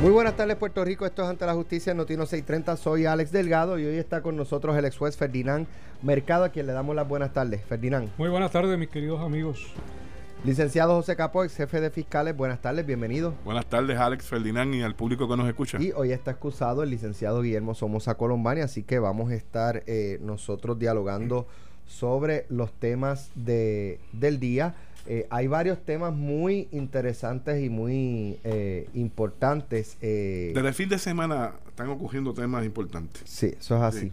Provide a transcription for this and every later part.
Muy buenas tardes Puerto Rico, esto es Ante la Justicia, Notino 630, soy Alex Delgado y hoy está con nosotros el ex juez Ferdinand Mercado, a quien le damos las buenas tardes. Ferdinand. Muy buenas tardes mis queridos amigos. Licenciado José Capo, ex jefe de fiscales, buenas tardes, bienvenido. Buenas tardes Alex Ferdinand y al público que nos escucha. Y hoy está excusado el licenciado Guillermo Somoza Colombani, así que vamos a estar eh, nosotros dialogando sobre los temas de, del día. Eh, hay varios temas muy interesantes y muy eh, importantes. Eh, Desde el fin de semana están ocurriendo temas importantes. Sí, eso es así.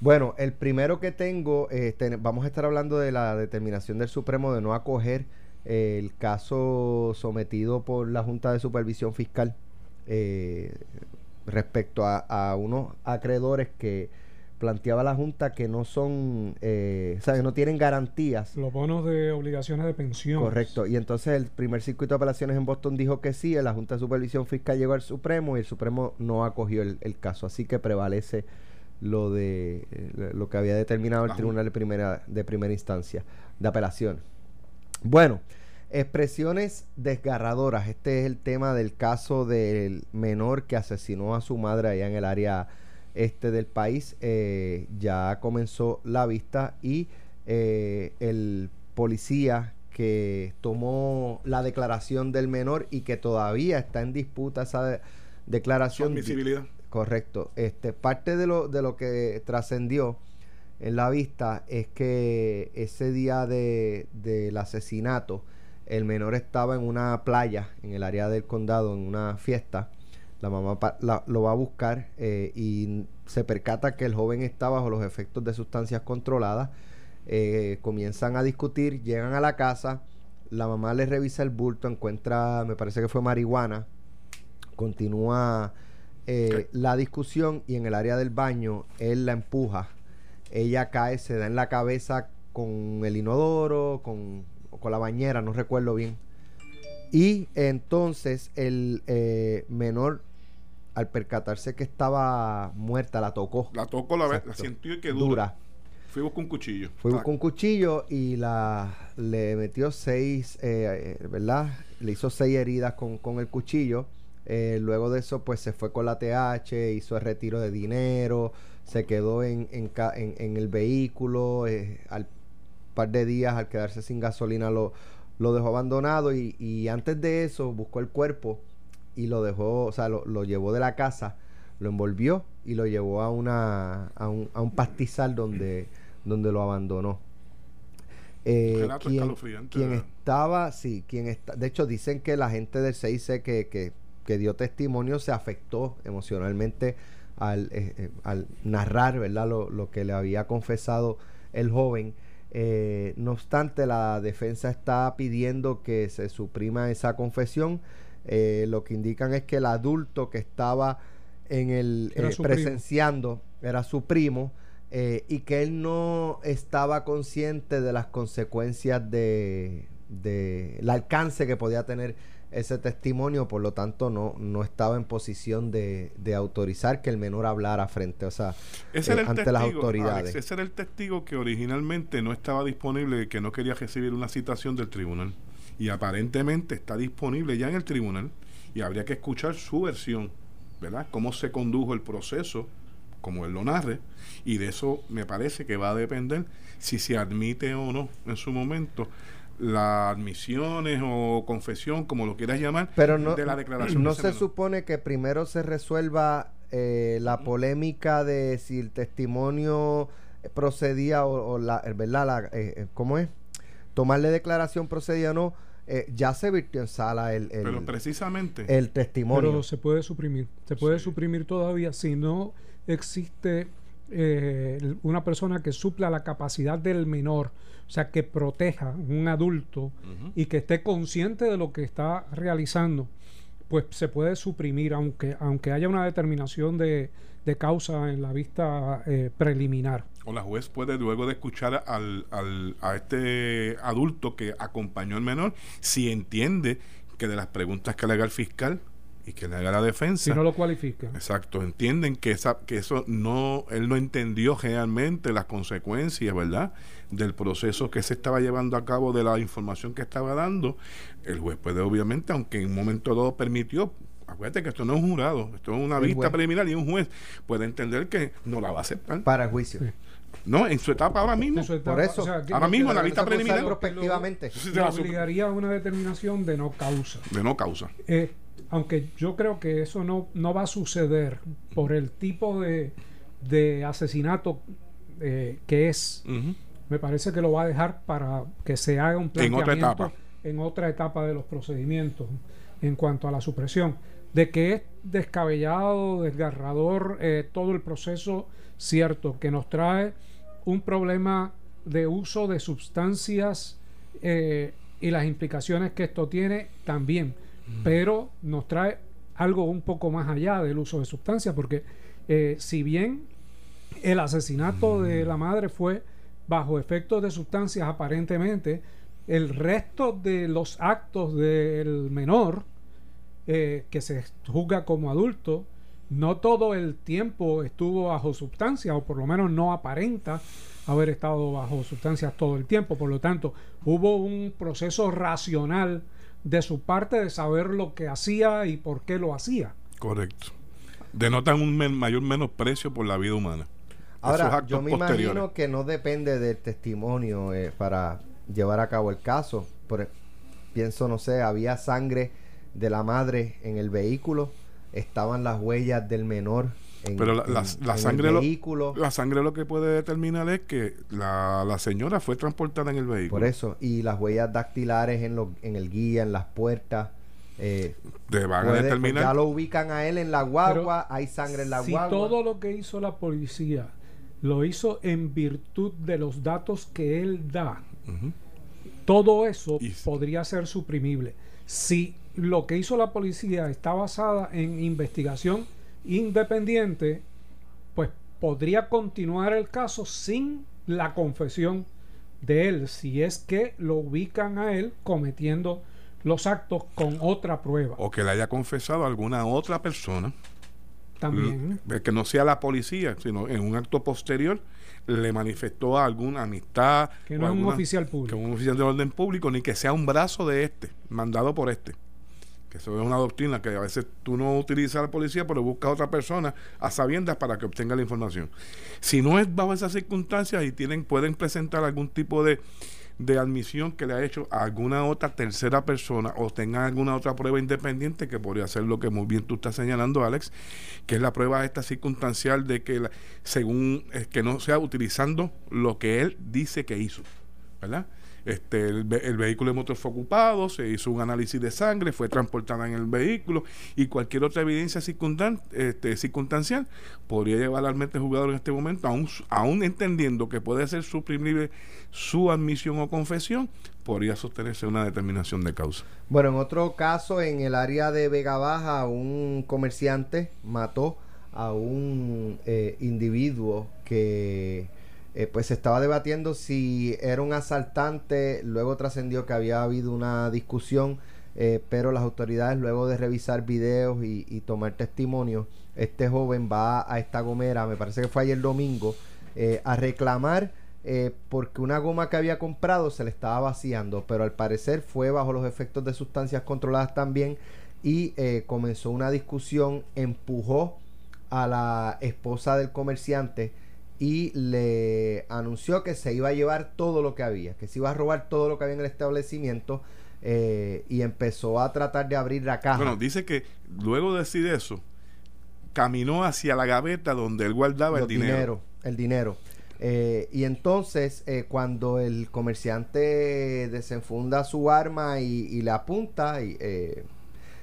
Bueno, el primero que tengo, vamos a estar hablando de la determinación del Supremo de no acoger el caso sometido por la Junta de Supervisión Fiscal respecto a, a unos acreedores que planteaba la Junta que no son, eh, o sea, que no tienen garantías. Los bonos de obligaciones de pensión. Correcto. Y entonces el primer circuito de apelaciones en Boston dijo que sí, la Junta de Supervisión Fiscal llegó al Supremo y el Supremo no acogió el, caso. Así que prevalece lo de eh, lo que había determinado el Tribunal de primera, de primera instancia de apelación. Bueno, expresiones desgarradoras. Este es el tema del caso del menor que asesinó a su madre allá en el área este del país eh, ya comenzó la vista y eh, el policía que tomó la declaración del menor y que todavía está en disputa esa declaración. visibilidad. Correcto. Este, parte de lo, de lo que trascendió en la vista es que ese día de, del asesinato, el menor estaba en una playa en el área del condado, en una fiesta, la mamá lo va a buscar eh, y se percata que el joven está bajo los efectos de sustancias controladas. Eh, comienzan a discutir, llegan a la casa, la mamá le revisa el bulto, encuentra, me parece que fue marihuana, continúa eh, la discusión y en el área del baño él la empuja, ella cae, se da en la cabeza con el inodoro, con, con la bañera, no recuerdo bien. Y entonces el menor al percatarse que estaba muerta, la tocó. La tocó, la, la sintió y que dura. Fui con un cuchillo. Fui con un cuchillo y la le metió seis, eh, eh, ¿verdad? Le hizo seis heridas con, con el cuchillo. Eh, luego de eso, pues se fue con la TH, hizo el retiro de dinero, se quedó en, en, en, el vehículo. al par de días, al quedarse sin gasolina, lo, lo dejó abandonado. Y, y antes de eso, buscó el cuerpo y lo dejó, o sea, lo, llevó de la casa, lo envolvió y lo llevó a, una, a, un, a un pastizal donde, donde lo abandonó. Eh, quien, estaba, sí, quien está, de hecho dicen que la gente del CIC que, que, que dio testimonio se afectó emocionalmente al, eh, eh, al narrar, ¿verdad? Lo, lo, que le había confesado el joven. Eh, no obstante, la defensa está pidiendo que se suprima esa confesión eh, lo que indican es que el adulto que estaba en el eh, presenciando era su primo eh, y que él no estaba consciente de las consecuencias de, de el alcance que podía tener ese testimonio, por lo tanto no, no estaba en posición de, de autorizar que el menor hablara frente, o sea, ante las autoridades. ese era el testigo que originalmente no estaba disponible, que no quería recibir una citación del tribunal y aparentemente está disponible ya en el tribunal y habría que escuchar su versión, ¿verdad? Cómo se condujo el proceso, como él lo narre, y de eso me parece que va a depender si se admite o no en su momento las admisiones o confesión, como lo quieras llamar, Pero no, de la declaración. No se supone que primero se resuelva eh, la polémica de si el testimonio procedía o, la, ¿verdad? La, eh, eh, ¿Cómo es? Tomarle declaración procedía o no eh, ya se virtió en sala el, Pero precisamente el testimonio. Pero se puede suprimir. Se puede suprimir todavía si no existe eh, una persona que supla la capacidad del menor, o sea, que proteja un adulto y que esté consciente de lo que está realizando, pues se puede suprimir, aunque, aunque haya una determinación de, de causa en la vista eh, preliminar. O la juez puede luego de escuchar al, al, a este adulto que acompañó al menor, si entiende que de las preguntas que le haga el fiscal y que le haga la defensa. Si no lo cualifica. Exacto, entienden que, esa, que eso no, él no entendió realmente las consecuencias, ¿verdad? Del proceso que se estaba llevando a cabo, de la información que estaba dando. El juez puede, obviamente, aunque en un momento dado permitió acuérdate que esto no es un jurado, esto es una vista preliminar y un juez puede entender que no la va a aceptar. Para el juicio. No, en su etapa ahora mismo. Por eso, ahora mismo en la vista preliminar. Prospectivamente. Lo, obligaría a una determinación de no causa. De no causa. Eh, aunque yo creo que eso no, no va a suceder por el tipo de, de asesinato eh, que es. Me parece que lo va a dejar para que se haga un planteamiento en otra etapa, en otra etapa de los procedimientos en cuanto a la supresión. De que es descabellado, desgarrador eh, todo el proceso, cierto, que nos trae un problema de uso de sustancias eh, y las implicaciones que esto tiene también, pero nos trae algo un poco más allá del uso de sustancias, porque eh, si bien el asesinato de la madre fue bajo efectos de sustancias aparentemente, el resto de los actos del menor eh, que se juzga como adulto, no todo el tiempo estuvo bajo sustancias, o por lo menos no aparenta haber estado bajo sustancias todo el tiempo. Por lo tanto, hubo un proceso racional de su parte de saber lo que hacía y por qué lo hacía. Correcto. Denotan un mayor menosprecio por la vida humana. Ahora, yo me imagino que no depende del testimonio eh, para llevar a cabo el caso. Por, pienso, no sé, había sangre de la madre en el vehículo, estaban las huellas del menor en, Pero la, sangre el vehículo. la sangre lo que puede determinar es que la, señora fue transportada en el vehículo. Por eso, y las huellas dactilares en, lo, en el guía, en las puertas. Eh, van a determinar. Ya lo ubican a él en la guagua, hay sangre en la si guagua. todo lo que hizo la policía lo hizo en virtud de los datos que él da, todo eso podría ser suprimible. Si lo que hizo la policía está basada en investigación independiente, pues podría continuar el caso sin la confesión de él, si es que lo ubican a él cometiendo los actos con otra prueba. O que le haya confesado a alguna otra persona. También. Que no sea la policía, sino en un acto posterior le manifestó alguna amistad. Que no es un oficial público. Que un oficial de orden público, ni que sea un brazo de este, mandado por este que eso es una doctrina que a veces tú no utilizas a la policía, pero buscas a otra persona a sabiendas para que obtenga la información. Si no es bajo esas circunstancias y tienen, pueden presentar algún tipo de, admisión que le ha hecho a alguna otra tercera persona o tengan alguna otra prueba independiente que podría ser lo que muy bien tú estás señalando, Alex, que es la prueba esta circunstancial de que según es que no sea utilizando lo que él dice que hizo, ¿verdad? Este, el, vehículo de motor fue ocupado, se hizo un análisis de sangre, fue transportada en el vehículo y cualquier otra evidencia este, circunstancial podría llevar al mente jugador en este momento, aún, entendiendo que puede ser suprimible su admisión o confesión, podría sostenerse una determinación de causa. Bueno, en otro caso, en el área de Vega Baja, un comerciante mató a un eh, individuo que eh, pues se estaba debatiendo si era un asaltante, luego trascendió que había habido una discusión, eh, pero las autoridades luego de revisar videos y, tomar testimonio, este joven va a esta gomera, me parece que fue ayer domingo, eh, a reclamar porque una goma que había comprado se le estaba vaciando, pero al parecer fue bajo los efectos de sustancias controladas también y comenzó una discusión, empujó a la esposa del comerciante, y le anunció que se iba a llevar todo lo que había, que se iba a robar todo lo que había en el establecimiento eh, y empezó a tratar de abrir la caja. Bueno, dice que luego de decir eso, caminó hacia la gaveta donde él guardaba el dinero. El dinero. Eh, y entonces, eh, cuando el comerciante desenfunda su arma y, y le apunta, y,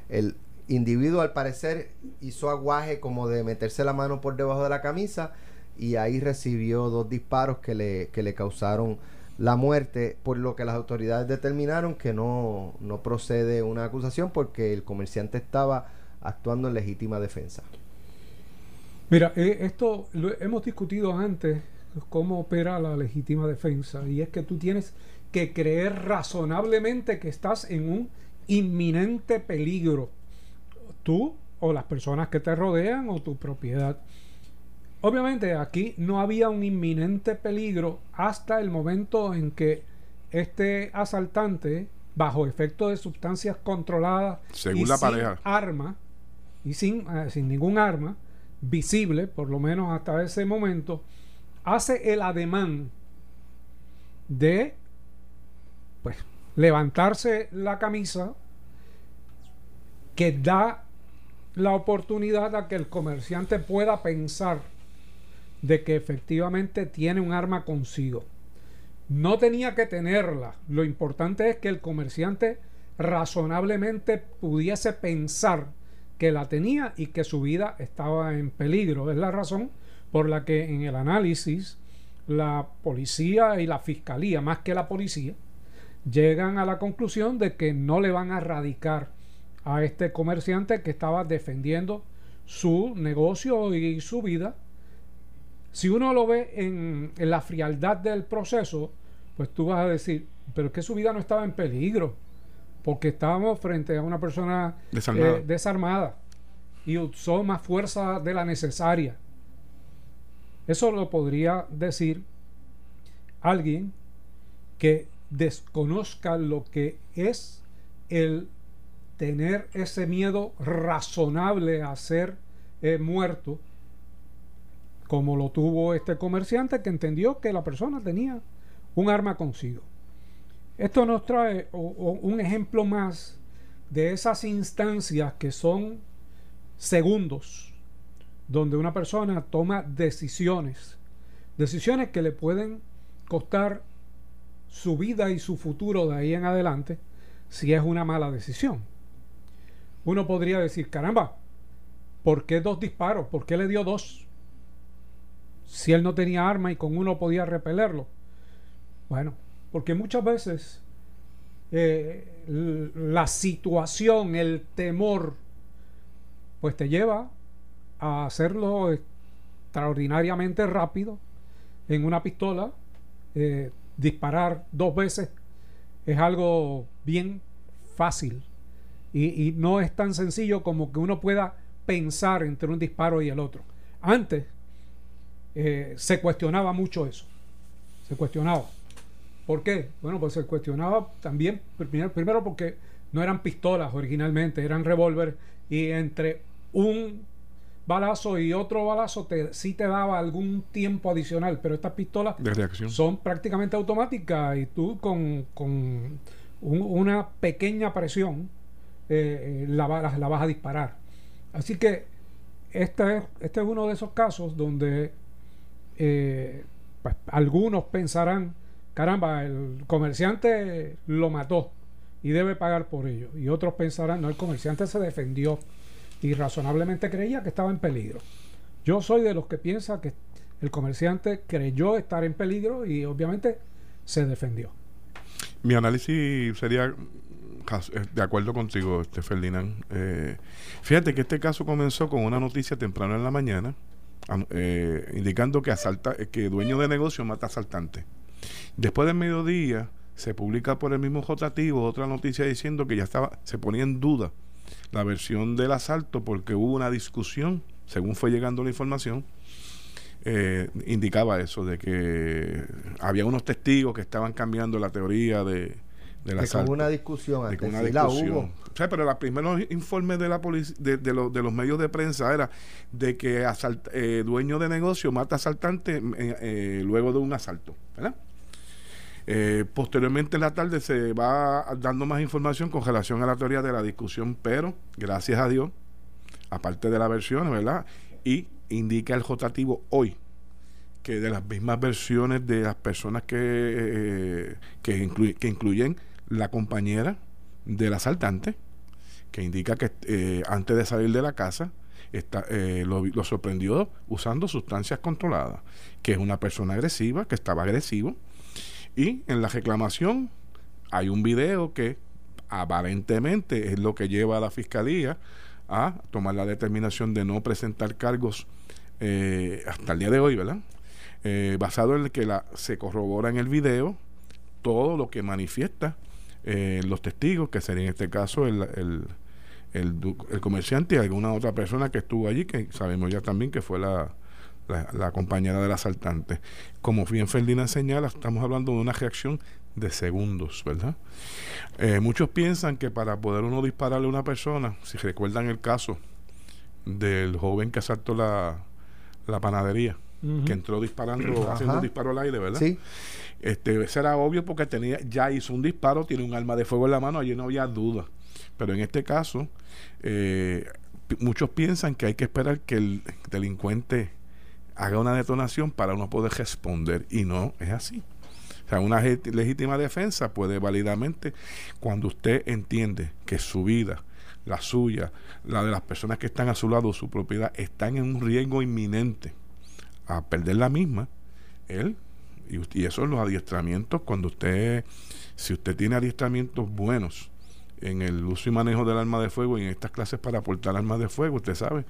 el individuo al parecer hizo aguaje como de meterse la mano por debajo de la camisa y ahí recibió dos disparos que le, que le causaron la muerte, por lo que las autoridades determinaron que no, no procede una acusación porque el comerciante estaba actuando en legítima defensa. Mira, eh, esto lo hemos discutido antes, cómo opera la legítima defensa, y es que tú tienes que creer razonablemente que estás en un inminente peligro, tú o las personas que te rodean o tu propiedad. Obviamente aquí no había un inminente peligro hasta el momento en que este asaltante, bajo efecto de sustancias controladas según la pareja, arma, y sin, eh, sin ningún arma visible, por lo menos hasta ese momento, hace el ademán de pues levantarse la camisa que da la oportunidad a que el comerciante pueda pensar de que efectivamente tiene un arma consigo. No tenía que tenerla. Lo importante es que el comerciante razonablemente pudiese pensar que la tenía y que su vida estaba en peligro. Es la razón por la que en el análisis la policía y la fiscalía, más que la policía, llegan a la conclusión de que no le van a radicar a este comerciante que estaba defendiendo su negocio y su vida. Si uno lo ve en, la frialdad del proceso, pues tú vas a decir, pero es que su vida no estaba en peligro, porque estábamos frente a una persona desarmada, eh, desarmada y usó más fuerza de la necesaria. Eso lo podría decir alguien que desconozca lo que es el tener ese miedo razonable a ser eh, muerto, como lo tuvo este comerciante que entendió que la persona tenía un arma consigo. Esto nos trae un ejemplo más de esas instancias que son segundos, donde una persona toma decisiones, decisiones que le pueden costar su vida y su futuro de ahí en adelante si es una mala decisión. Uno podría decir, caramba, ¿por qué dos disparos? ¿Por qué le dio dos? Si él no tenía arma y con uno podía repelerlo. Bueno, porque muchas veces eh, la situación, el temor, pues te lleva a hacerlo extraordinariamente rápido en una pistola eh, disparar dos veces es algo bien fácil y, no es tan sencillo como que uno pueda pensar entre un disparo y el otro. Antes eh, se cuestionaba mucho eso, se cuestionaba. ¿Por qué? Bueno, pues se cuestionaba también, primero, primero porque no eran pistolas originalmente, eran revólver y entre un balazo y otro balazo te, sí te daba algún tiempo adicional, pero estas pistolas son prácticamente automáticas y tú con, una pequeña presión eh, eh, la, la, vas a disparar. Así que este es, este es uno de esos casos donde eh, pues, algunos pensarán, caramba, el comerciante lo mató y debe pagar por ello. Y otros pensarán, no, el comerciante se defendió y razonablemente creía que estaba en peligro. Yo soy de los que piensa que el comerciante creyó estar en peligro y obviamente se defendió. Mi análisis sería eh, de acuerdo contigo, este Ferdinand. Eh, fíjate que este caso comenzó con una noticia temprano en la mañana, eh, indicando que asalta, que dueño de negocio mata asaltante. Después del mediodía se publica por el mismo Jotativo otra noticia diciendo que ya estaba, se ponía en duda la versión del asalto porque hubo una discusión, según fue llegando la información, eh, indicaba eso, de que había unos testigos que estaban cambiando la teoría de, del asalto. Hubo una discusión, de una discusión. pero los primeros informes de la de, de, los medios de prensa era de que asalt, eh, dueño de negocio mata asaltante eh, luego de un asalto, ¿verdad? Eh, posteriormente en la tarde se va dando más información con relación a la teoría de la discusión, pero gracias a Dios, aparte de la versión, ¿verdad? Y indica el jotativo hoy que de las mismas versiones de las personas que, eh, que, que incluyen la compañera del asaltante, que indica que eh, antes de salir de la casa está, lo, lo, sorprendió usando sustancias controladas, que es una persona agresiva, que estaba agresivo, y en la reclamación hay un video que aparentemente es lo que lleva a la fiscalía a tomar la determinación de no presentar cargos eh, hasta el día de hoy, ¿verdad? Eh, basado en el que la, se corrobora en el video todo lo que manifiesta eh, los testigos, que sería en este caso el, el, comerciante y alguna otra persona que estuvo allí, que sabemos ya también que fue la, la, compañera del asaltante. Como bien Ferdinand señala, estamos hablando de una reacción de segundos, ¿verdad? Eh, muchos piensan que para poder uno dispararle a una persona, si recuerdan el caso del joven que asaltó la, la panadería, que entró disparando, haciendo un disparo al aire, ¿verdad? Sí. Este, eso era obvio porque tenía, ya hizo un disparo, tiene un arma de fuego en la mano, allí no había duda. Pero en este caso, eh, muchos piensan que hay que esperar que el delincuente haga una detonación para uno poder responder y no es así. O sea, una legítima defensa puede válidamente, cuando usted entiende que su vida, la suya, la de las personas que están a su lado, su propiedad, están en un riesgo inminente a perder la misma, él, y, y eso es los adiestramientos, cuando usted, si usted tiene adiestramientos buenos, en el uso y manejo del arma de fuego y en estas clases para aportar armas de fuego, usted sabe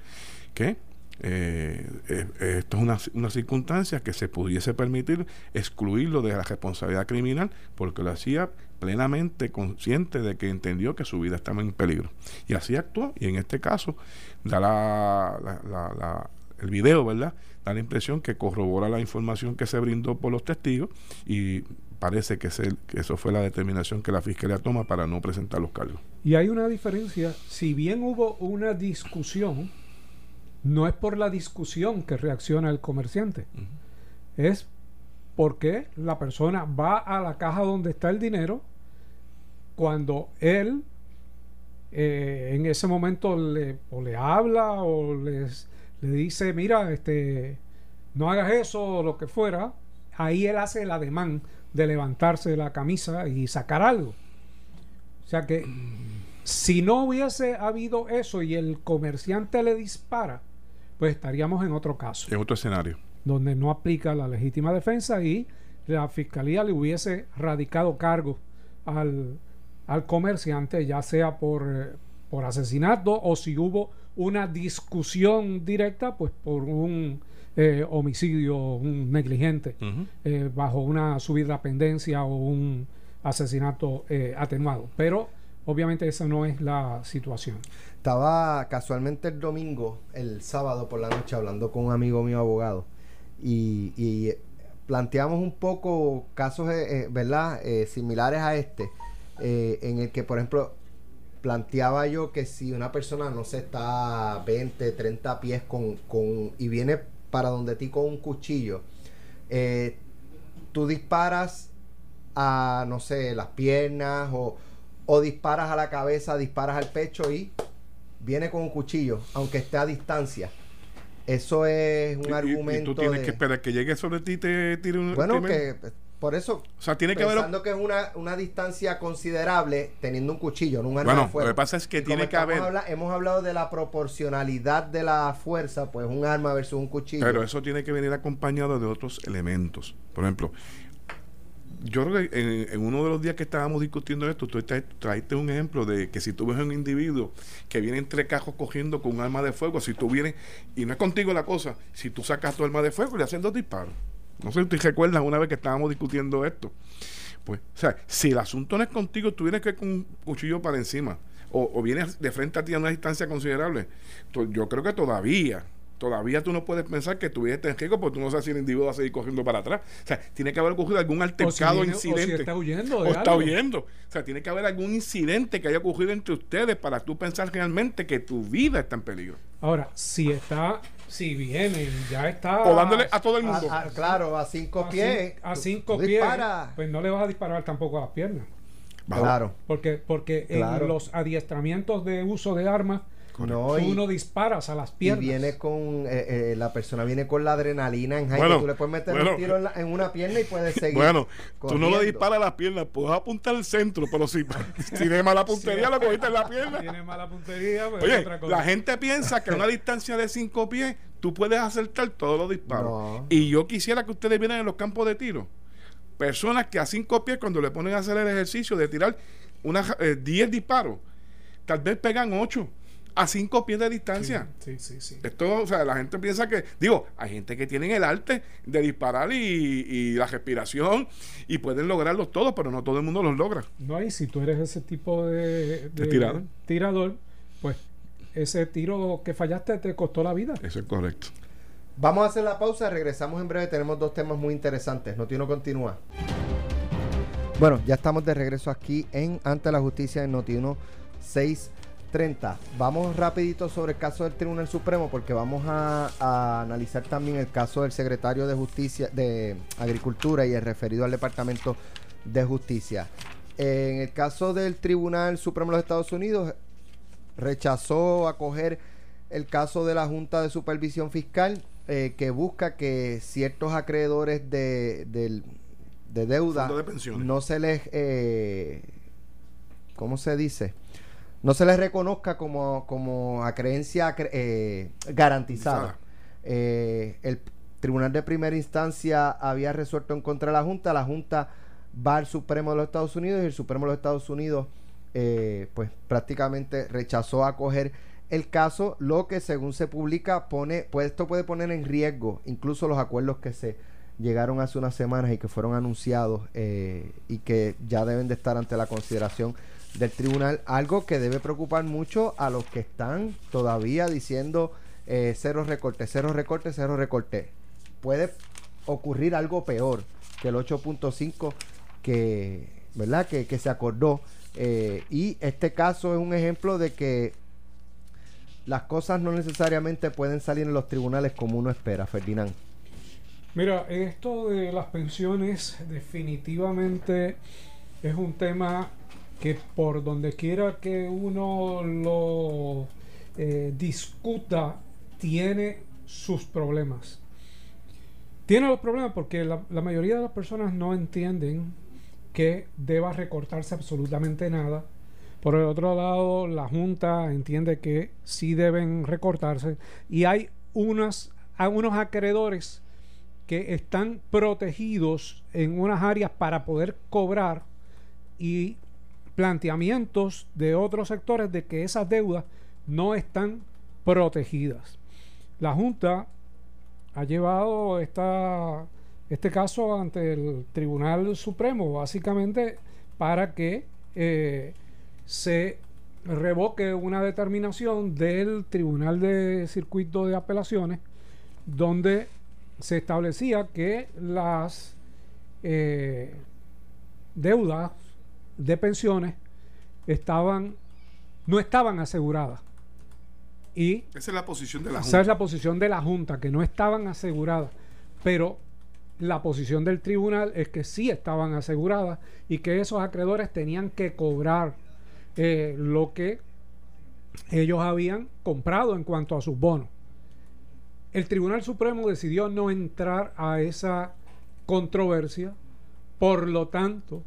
que eh, esto es una, una, circunstancia que se pudiese permitir excluirlo de la responsabilidad criminal porque lo hacía plenamente consciente de que entendió que su vida estaba en peligro. Y así actuó y en este caso da la, el video, ¿verdad? Da la impresión que corrobora la información que se brindó por los testigos y parece que, que eso fue la determinación que la Fiscalía toma para no presentar los cargos. Y hay una diferencia, si bien hubo una discusión, no es por la discusión que reacciona el comerciante, es porque la persona va a la caja donde está el dinero cuando él eh, en ese momento le, o le habla o les, le dice, mira, este, no hagas eso o lo que fuera, ahí él hace el ademán de levantarse de la camisa y sacar algo. O sea que si no hubiese habido eso y el comerciante le dispara, pues estaríamos en otro caso. En otro escenario. Donde no aplica la legítima defensa y la fiscalía le hubiese radicado cargo al, al comerciante, ya sea por, eh, por asesinato o si hubo una discusión directa, pues por un eh, homicidio un negligente eh, bajo una subida pendencia o un asesinato eh, atenuado. Pero obviamente esa no es la situación. Estaba casualmente el domingo, el sábado por la noche, hablando con un amigo mío abogado y, planteamos un poco casos, ¿verdad?, similares a este, en el que, por ejemplo, planteaba yo que si una persona no se está 20, 30 pies con, con y viene para donde ti con un cuchillo, eh, tú disparas a, no sé, las piernas o, o disparas a la cabeza, disparas al pecho y viene con un cuchillo, aunque esté a distancia. Eso es un argumento. Y, tú tienes que esperar que llegue sobre ti y te tire un. Bueno, que por eso, o sea, tiene que pensando que es una, una distancia considerable teniendo un cuchillo, no un arma de fuego. Lo que pasa es que tiene que haber. hemos hablado de la proporcionalidad de la fuerza, pues un arma versus un cuchillo. Pero eso tiene que venir acompañado de otros elementos. Por ejemplo, yo creo que en, uno de los días que estábamos discutiendo esto, tú traiste un ejemplo de que si tú ves a un individuo que viene entre cajos cogiendo con un arma de fuego, si tú vienes, y no es contigo la cosa, si tú sacas tu arma de fuego y le hacen dos disparos no sé si te recuerdas una vez que estábamos discutiendo esto. Pues, o sea, si el asunto no es contigo, tú vienes que con un cuchillo para encima o, o vienes de frente a ti a una distancia considerable, yo creo que todavía, todavía tú no puedes pensar que vienes en riesgo porque tú no sabes si el individuo va a seguir cogiendo para atrás. O sea, tiene que haber ocurrido algún altercado, incidente. O está huyendo. o está huyendo. O sea, tiene que haber algún incidente que haya ocurrido entre ustedes para tú pensar realmente que tu vida está en peligro. Ahora, si está si viene ya está. O dándole a todo el mundo. claro, a cinco pies. a cinco pies. Pues no le vas a disparar tampoco a las piernas. Claro. Porque, porque en los adiestramientos de uso de armas no, uno disparas a las piernas. Y viene con, eh, eh, la persona viene con la adrenalina en Jaime. tú le puedes meter un tiro en, una pierna y puedes seguir. Bueno, tú no le disparas a las piernas, puedes apuntar al centro, pero si tiene mala puntería, lo cogiste en la pierna. Tiene mala puntería, pues Oye, la gente piensa que a una distancia de cinco pies tú puedes acertar todos los disparos. Y yo quisiera que ustedes vieran en los campos de tiro personas que a cinco pies, cuando le ponen a hacer el ejercicio de tirar unas 10 eh, disparos, tal vez pegan 8 a cinco pies de distancia. Sí, sí, sí, Esto, o sea, la gente piensa que, digo, hay gente que tienen el arte de disparar y, la respiración y pueden lograrlos todos, pero no todo el mundo los logra. No, y si tú eres ese tipo de, tirador, pues ese tiro que fallaste te costó la vida. Eso es correcto. Vamos a hacer la pausa, regresamos en breve, tenemos dos temas muy interesantes. No tiene continúa. Bueno, ya estamos de regreso aquí en Ante la Justicia en Notiuno 6 30. Vamos rapidito sobre el caso del Tribunal Supremo porque vamos a, analizar también el caso del secretario de Justicia de Agricultura y el referido al Departamento de Justicia. En el caso del Tribunal Supremo de los Estados Unidos rechazó acoger el caso de la Junta de Supervisión Fiscal eh, que busca que ciertos acreedores de, de, deuda no se les eh, ¿cómo se dice? No se les reconozca como, como acreencia eh, garantizada. Eh, el Tribunal de Primera Instancia había resuelto en contra de la Junta, la Junta va al Supremo de los Estados Unidos y el Supremo de los Estados Unidos eh, pues prácticamente rechazó acoger el caso, lo que según se publica pone, pues esto puede poner en riesgo incluso los acuerdos que se llegaron hace unas semanas y que fueron anunciados y que ya deben de estar ante la consideración del tribunal, algo que debe preocupar mucho a los que están todavía diciendo eh, cero recorte, cero recorte, cero recorte. Puede ocurrir algo peor que el 8.5 que, ¿verdad? Que, que se acordó. Eh, y este caso es un ejemplo de que las cosas no necesariamente pueden salir en los tribunales como uno espera, Ferdinand. Mira, esto de las pensiones definitivamente es un tema que por donde quiera que uno lo eh, discuta, tiene sus problemas. Tiene los problemas porque la, mayoría de las personas no entienden que deba recortarse absolutamente nada. Por el otro lado, la Junta entiende que sí deben recortarse y hay unos acreedores que están protegidos en unas áreas para poder cobrar y planteamientos de otros sectores de que esas deudas no están protegidas. La Junta ha llevado esta, este caso ante el Tribunal Supremo, básicamente para que eh, se revoque una determinación del Tribunal de Circuito de Apelaciones, donde se establecía que las eh, deudas de pensiones estaban no estaban aseguradas. Y esa es la posición de la Junta. Esa es la posición de la Junta, que no estaban aseguradas. Pero la posición del tribunal es que sí estaban aseguradas y que esos acreedores tenían que cobrar eh, lo que ellos habían comprado en cuanto a sus bonos. El Tribunal Supremo decidió no entrar a esa controversia, por lo tanto,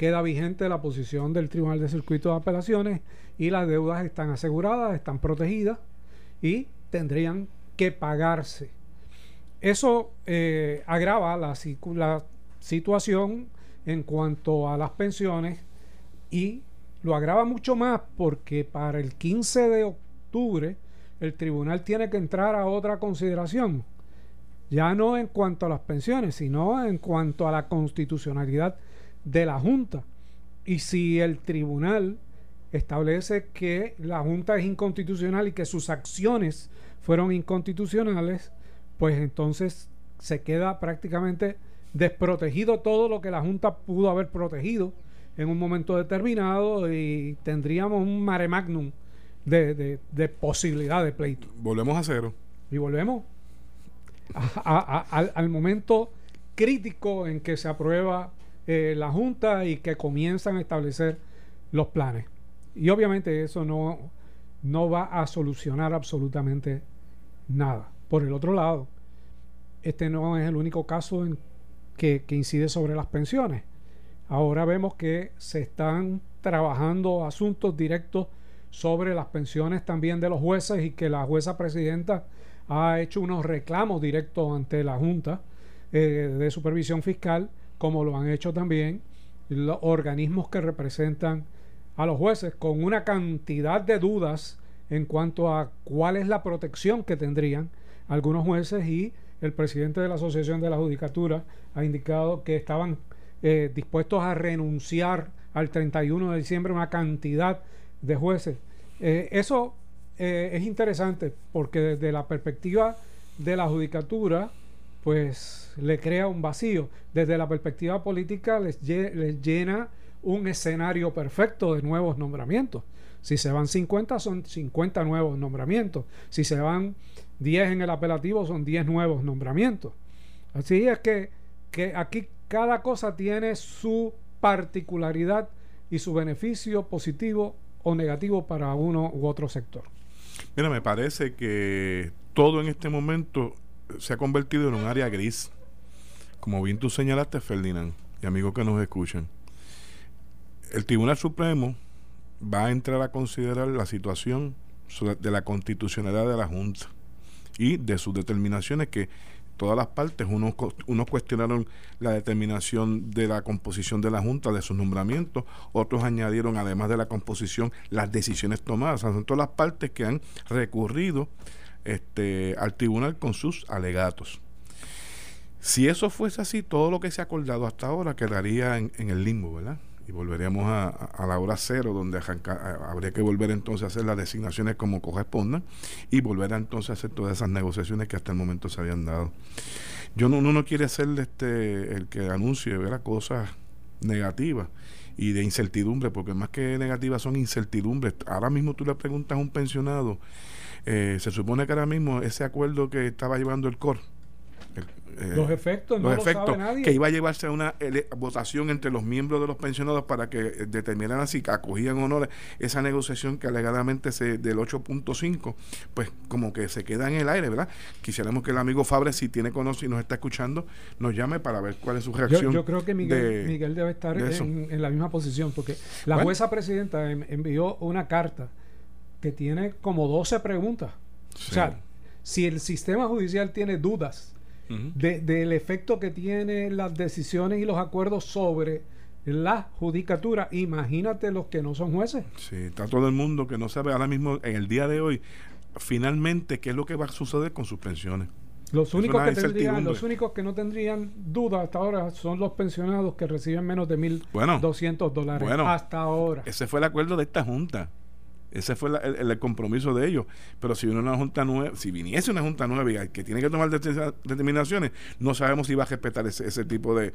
queda vigente la posición del Tribunal de Circuito de Apelaciones y las deudas están aseguradas, están protegidas y tendrían que pagarse. Eso eh, agrava la, la situación en cuanto a las pensiones y lo agrava mucho más porque para el 15 de octubre el tribunal tiene que entrar a otra consideración, ya no en cuanto a las pensiones, sino en cuanto a la constitucionalidad de la Junta. Y si el tribunal establece que la Junta es inconstitucional y que sus acciones fueron inconstitucionales, pues entonces se queda prácticamente desprotegido todo lo que la Junta pudo haber protegido en un momento determinado y tendríamos un mare magnum de, de, posibilidad de pleito. Volvemos a cero. Y volvemos al momento crítico en que se aprueba eh, la Junta y que comienzan a establecer los planes. Y obviamente eso no, no va a solucionar absolutamente nada. Por el otro lado, este no es el único caso en que, incide sobre las pensiones. Ahora vemos que se están trabajando asuntos directos sobre las pensiones también de los jueces y que la jueza presidenta ha hecho unos reclamos directos ante la Junta eh, de Supervisión Fiscal como lo han hecho también los organismos que representan a los jueces, con una cantidad de dudas en cuanto a cuál es la protección que tendrían algunos jueces y el presidente de la Asociación de la Judicatura ha indicado que estaban eh, dispuestos a renunciar al 31 de diciembre una cantidad de jueces. Eh, eso eh, es interesante porque desde la perspectiva de la judicatura, pues le crea un vacío. Desde la perspectiva política les, llena un escenario perfecto de nuevos nombramientos. Si se van 50, son 50 nuevos nombramientos. Si se van 10 en el apelativo, son 10 nuevos nombramientos. Así es que, que aquí cada cosa tiene su particularidad y su beneficio positivo o negativo para uno u otro sector. Mira, me parece que todo en este momento se ha convertido en un área gris. Como bien tú señalaste, Ferdinand, y amigos que nos escuchan. El Tribunal Supremo va a entrar a considerar la situación de la constitucionalidad de la Junta y de sus determinaciones que todas las partes, unos, unos cuestionaron la determinación de la composición de la Junta, de sus nombramientos, otros añadieron, además de la composición, las decisiones tomadas. son todas las partes que han recurrido este, al tribunal con sus alegatos. Si eso fuese así, todo lo que se ha acordado hasta ahora quedaría en, el limbo, ¿verdad? y volveremos a, la hora cero, donde habría que volver entonces a hacer las designaciones como correspondan y volver a entonces a hacer todas esas negociaciones que hasta el momento se habían dado. Yo no, uno no quiere ser este, el que anuncie ¿verdad? cosas negativas y de incertidumbre, porque más que negativas son incertidumbres. Ahora mismo tú le preguntas a un pensionado, eh, se supone que ahora mismo ese acuerdo que estaba llevando el COR, eh, los efectos, no efectos nadie. que iba a llevarse a una votación entre los miembros de los pensionados para que eh, determinaran si acogían o no esa negociación que alegadamente se del 8.5, pues como que se queda en el aire, ¿verdad? Quisiéramos que el amigo Fabre, si tiene conocimiento y nos está escuchando, nos llame para ver cuál es su reacción. Yo, creo que Miguel, debe estar en, la misma posición, porque la jueza presidenta envió una carta que tiene como 12 preguntas. O sea, si el sistema judicial tiene dudas de, del efecto que tienen las decisiones y los acuerdos sobre la judicatura. Imagínate los que no son jueces. Sí, está todo el mundo que no sabe ahora mismo, en el día de hoy, finalmente qué es lo que va a suceder con sus pensiones. Los únicos, que tendrían, los únicos que no tendrían duda hasta ahora son los pensionados que reciben menos de 1.200 dólares bueno, hasta ahora. Ese fue el acuerdo de esta Junta. Ese fue el, compromiso de ellos. Pero si una junta nueva, si viniese una junta nueva y que tiene que tomar determinaciones, no sabemos si va a respetar ese, tipo de.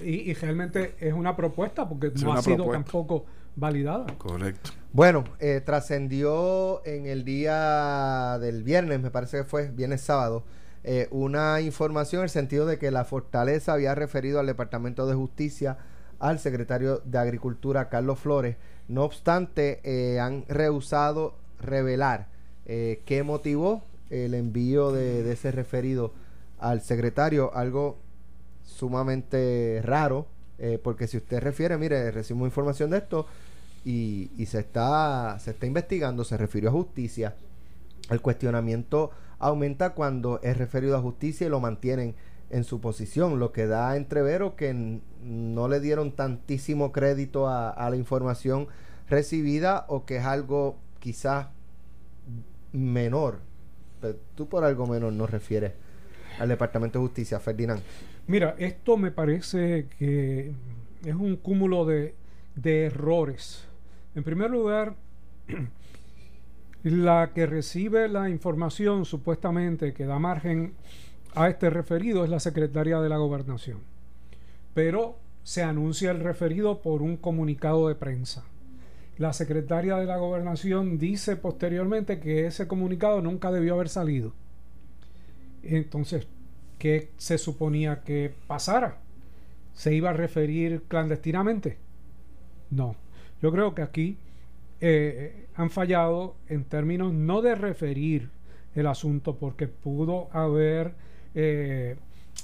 y, realmente es una propuesta porque no ha sido tampoco validada. Correcto. Bueno, eh, trascendió en el día del viernes, me parece que fue viernes sábado, eh, una información en el sentido de que la Fortaleza había referido al Departamento de Justicia al secretario de Agricultura, Carlos Flores, no obstante, eh, han rehusado revelar eh, qué motivó el envío de, ese referido al secretario, algo sumamente raro, eh, porque si usted refiere, mire, recibimos información de esto y, y, se, está, se está investigando, se refirió a justicia, el cuestionamiento aumenta cuando es referido a justicia y lo mantienen en su posición, lo que da entrevero que no le dieron tantísimo crédito a, la información recibida o que es algo quizás menor. Pero tú por algo menor nos refieres al Departamento de Justicia, Ferdinand. Mira, esto me parece que es un cúmulo de errores. En primer lugar, la que recibe la información supuestamente que da margen a este referido es la secretaria de la gobernación. Pero se anuncia el referido por un comunicado de prensa. La secretaria de la gobernación dice posteriormente que ese comunicado nunca debió haber salido. Entonces, ¿qué se suponía que pasara? ¿Se iba a referir clandestinamente? No. Yo creo que aquí eh, han fallado en términos no de referir el asunto, porque pudo haber eh,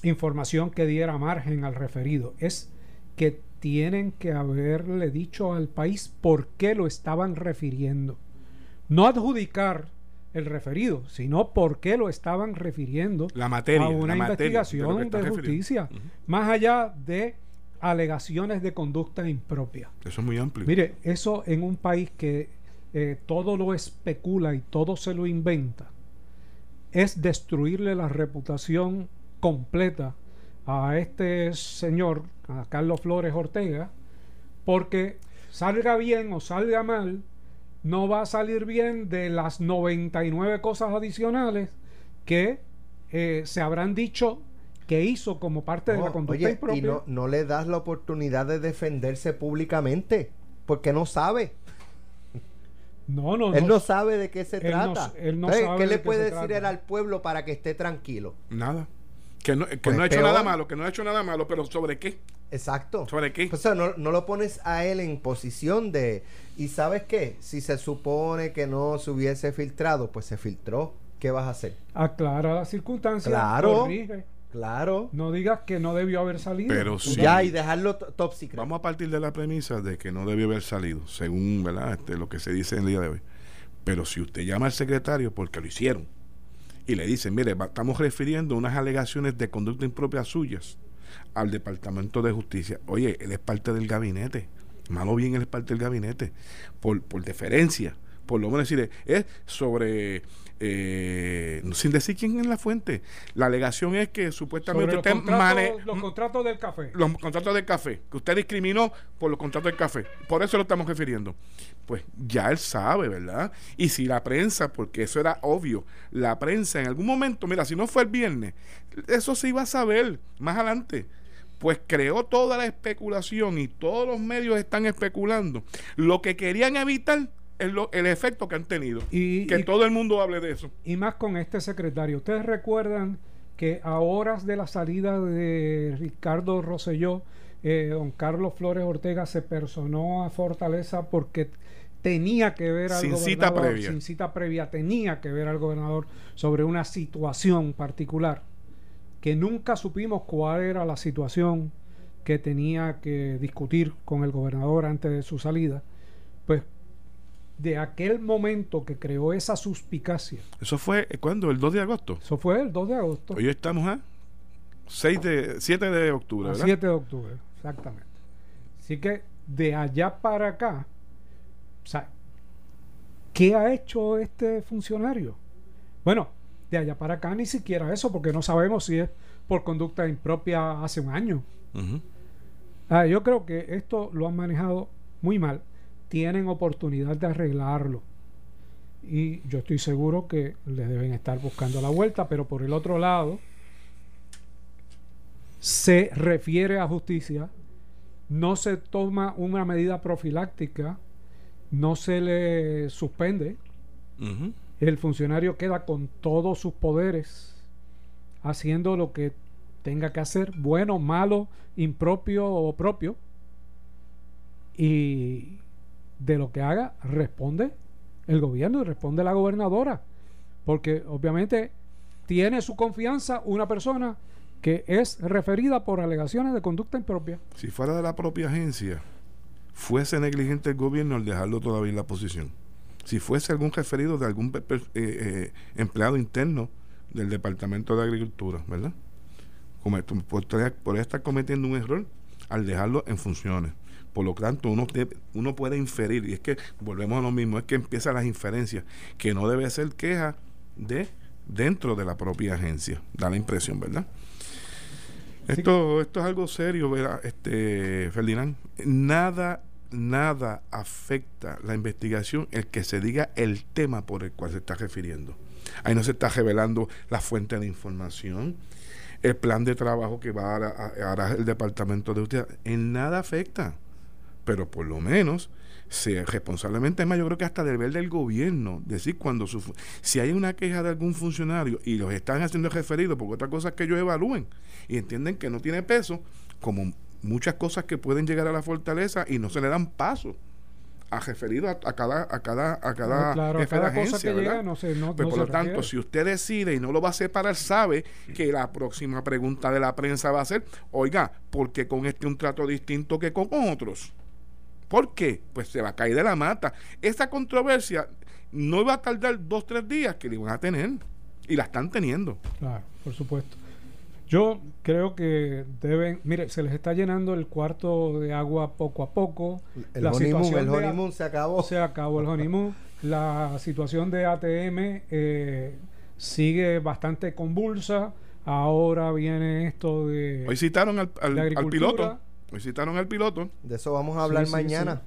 información que diera margen al referido. Es que tienen que haberle dicho al país por qué lo estaban refiriendo. No adjudicar el referido, sino por qué lo estaban refiriendo la materia, a una investigación de, justicia, más allá de alegaciones de conducta impropia. Eso es muy amplio. Mire, eso en un país que eh, todo lo especula y todo se lo inventa, es destruirle la reputación completa a este señor, a Carlos Flores Ortega, porque salga bien o salga mal, no va a salir bien de las 99 cosas adicionales que eh, se habrán dicho que hizo como parte de la conducta impropia. Y no, no le das la oportunidad de defenderse públicamente, porque no sabe. No, no, Él no. no sabe de qué se Él no- trata. él no sabe ¿Qué le puede decir él al pueblo para que esté tranquilo? Nada. Que no, que Pues no ha hecho peor. nada malo, que no ha hecho nada malo, pero ¿sobre qué? Exacto. ¿Sobre qué? O sea, no, no lo pones a él en posición de... ¿Y sabes qué? Si se supone que no se hubiese filtrado, pues se filtró. ¿Qué vas a hacer? Aclara las circunstancias. Claro. corrige. Claro. No digas que no debió haber salido. Pero sí. Ya, y dejarlo to- top secret. Vamos a partir de la premisa de que no debió haber salido, según ¿verdad? Este, lo que se dice en el día de hoy. Pero si usted llama al secretario porque lo hicieron y le dicen, mire, va- estamos refiriendo unas alegaciones de conducta impropia suyas al Departamento de Justicia. Oye, él es parte del gabinete. Malo bien, él es parte del gabinete. Por, por deferencia. Por lo menos decirle, es sobre. eh, sin decir quién es la fuente. La alegación es que supuestamente los usted contratos, mane- los contratos del café. los contratos del café, que usted discriminó por los contratos del café. Por eso lo estamos refiriendo. Pues ya él sabe, ¿verdad? Y si la prensa, porque eso era obvio, la prensa en algún momento, mira, si no fue el viernes, eso se iba a saber más adelante. Pues creó toda la especulación y todos los medios están especulando. Lo que querían evitar es lo- el efecto que han tenido. Y- que y- todo el mundo hable de eso. Y más con este secretario. Ustedes recuerdan que a horas de la salida de Ricardo Rosselló, eh, don Carlos Flores Ortega se personó a Fortaleza porque tenía que ver al Sin cita gobernador, previa. sin cita previa, tenía que ver al gobernador sobre una situación particular que nunca supimos cuál era la situación que tenía que discutir con el gobernador antes de su salida. Pues de aquel momento que creó esa suspicacia, Eso fue, eh, ¿cuándo? El 2 de agosto. eso fue el 2 de agosto, Hoy estamos a 6 de, 7 de octubre, a ¿verdad? 7 de octubre, exactamente. Así que de allá para acá, o sea, ¿qué ha hecho este funcionario? Bueno, de allá para acá ni siquiera eso, porque no sabemos si es por conducta impropia hace un año. Ah, yo creo que esto lo han manejado muy mal. Tienen oportunidad de arreglarlo. Y yo estoy seguro que le deben estar buscando la vuelta, pero por el otro lado, se refiere a justicia, no se toma una medida profiláctica, no se le suspende, el funcionario queda con todos sus poderes haciendo lo que tenga que hacer, bueno, malo, impropio o propio. Y de lo que haga responde el gobierno y responde la gobernadora. Porque obviamente tiene su confianza una persona que es referida por alegaciones de conducta impropia. Si fuera de la propia agencia, fuese negligente el gobierno al dejarlo todavía en la posición. Si fuese algún referido de algún eh, eh, empleado interno del Departamento de Agricultura, ¿verdad? Por estar cometiendo un error al dejarlo en funciones. Por lo tanto, uno, uno puede inferir, y es que volvemos a lo mismo, es que empiezan las inferencias, que no debe ser queja de dentro de la propia agencia. Da la impresión, ¿verdad? Esto, esto es algo serio, ¿verdad? Este, Ferdinand. Nada, nada afecta la investigación el que se diga el tema por el cual se está refiriendo. Ahí no se está revelando la fuente de información, el plan de trabajo que va a, a- hará el Departamento de Justicia. En nada afecta. Pero por lo menos, se, responsablemente, es más, yo creo que hasta deber del gobierno, decir cuando su, si hay una queja de algún funcionario y los están haciendo referidos, porque otra cosa es que ellos evalúen y entienden que no tiene peso, como muchas cosas que pueden llegar a la fortaleza y no se le dan paso a referido a, a cada a cada a cada, claro, a jefe de cada cosa agencia, que ¿verdad? llega no se, no, Pues no por lo tanto, si usted decide y no lo va a separar, sabe que la próxima pregunta de la prensa va a ser, oiga, ¿por qué con este un trato distinto que con otros? ¿Por qué? Pues se va a caer de la mata. Esta controversia no va a tardar dos, tres días que le van a tener. Y la están teniendo. Claro, por supuesto. Yo creo que deben, mire, se les está llenando el cuarto de agua poco a poco. El La honeymoon, situación el de- honeymoon se acabó. Se acabó el honeymoon. La situación de ATM eh, sigue bastante convulsa. Ahora viene esto de, Hoy citaron al, al- de al piloto. Hoy citaron al piloto. De eso vamos a hablar Sí, sí, mañana. sí.